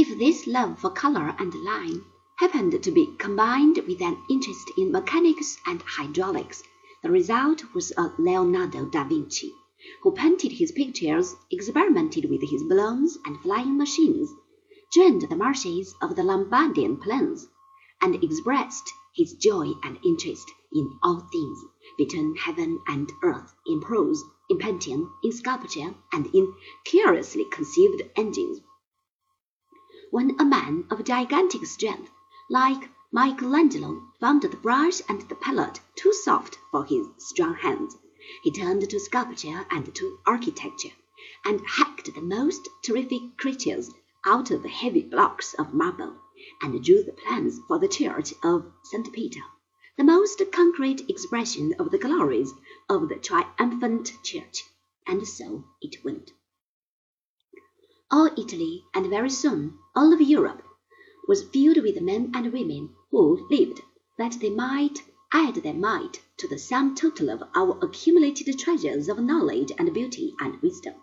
If this love for color and line happened to be combined with an interest in mechanics and hydraulics, the result was a Leonardo da Vinci, who painted his pictures, experimented with his balloons and flying machines, joined the marshes of the Lombardian plains, and expressed his joy and interest in all things between heaven and earth in prose, in painting, in sculpture, and in curiously conceived engines. When a man of gigantic strength, like Michelangelo, found the brush and the palette too soft for his strong hands, he turned to sculpture and to architecture, and hacked the most terrific creatures out of heavy blocks of marble, and drew the plans for the church of St. Peter, the most concrete expression of the glories of the triumphant church. And so it went. All Italy, and very soon all of Europe, was filled with men and women who lived that they might add their mite to the sum total of our accumulated treasures of knowledge and beauty and wisdom.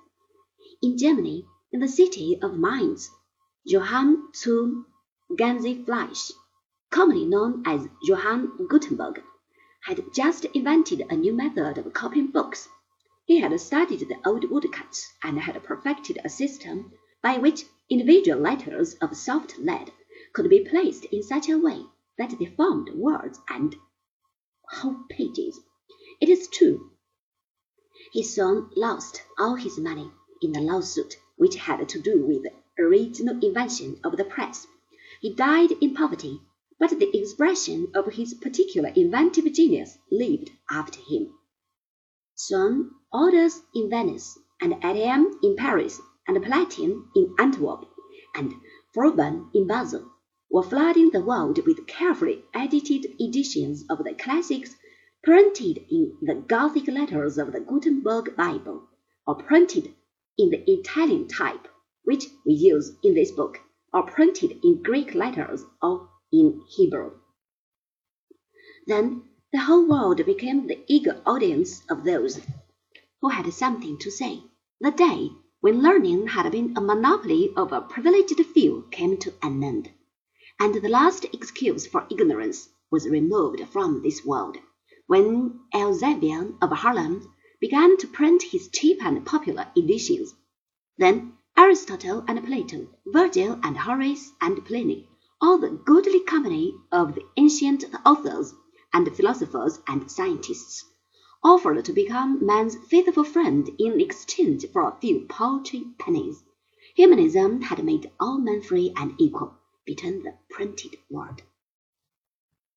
In Germany, in the city of Mainz, Johann zu Gänsefleisch, commonly known as Johann Gutenberg, had just invented a new method of copying books. He had studied the old woodcuts and had perfected a system by which individual letters of soft lead could be placed in such a way that they formed words and whole pages. It is true, he soon lost all his money in the lawsuit which had to do with the original invention of the press. He died in poverty, but the expression of his particular inventive genius lived after him. Soon Aldus in Venice, and Etienne in Paris, and Plantin in Antwerp, and Froben in Basel, were flooding the world with carefully edited editions of the classics printed in the Gothic letters of the Gutenberg Bible, or printed in the Italian type which we use in this book, or printed in Greek letters or in Hebrew. Then the whole world became the eager audience of those who had something to say. The day when learning had been a monopoly of a privileged few came to an end, and the last excuse for ignorance was removed from this world, when Elzevir of Haarlem began to print his cheap and popular editions. Then Aristotle and Plato, Virgil and Horace and Pliny, all the goodly company of the ancient authors and philosophers and scientists, offered to become man's faithful friend in exchange for a few paltry pennies. Humanism had made all men free and equal between the printed word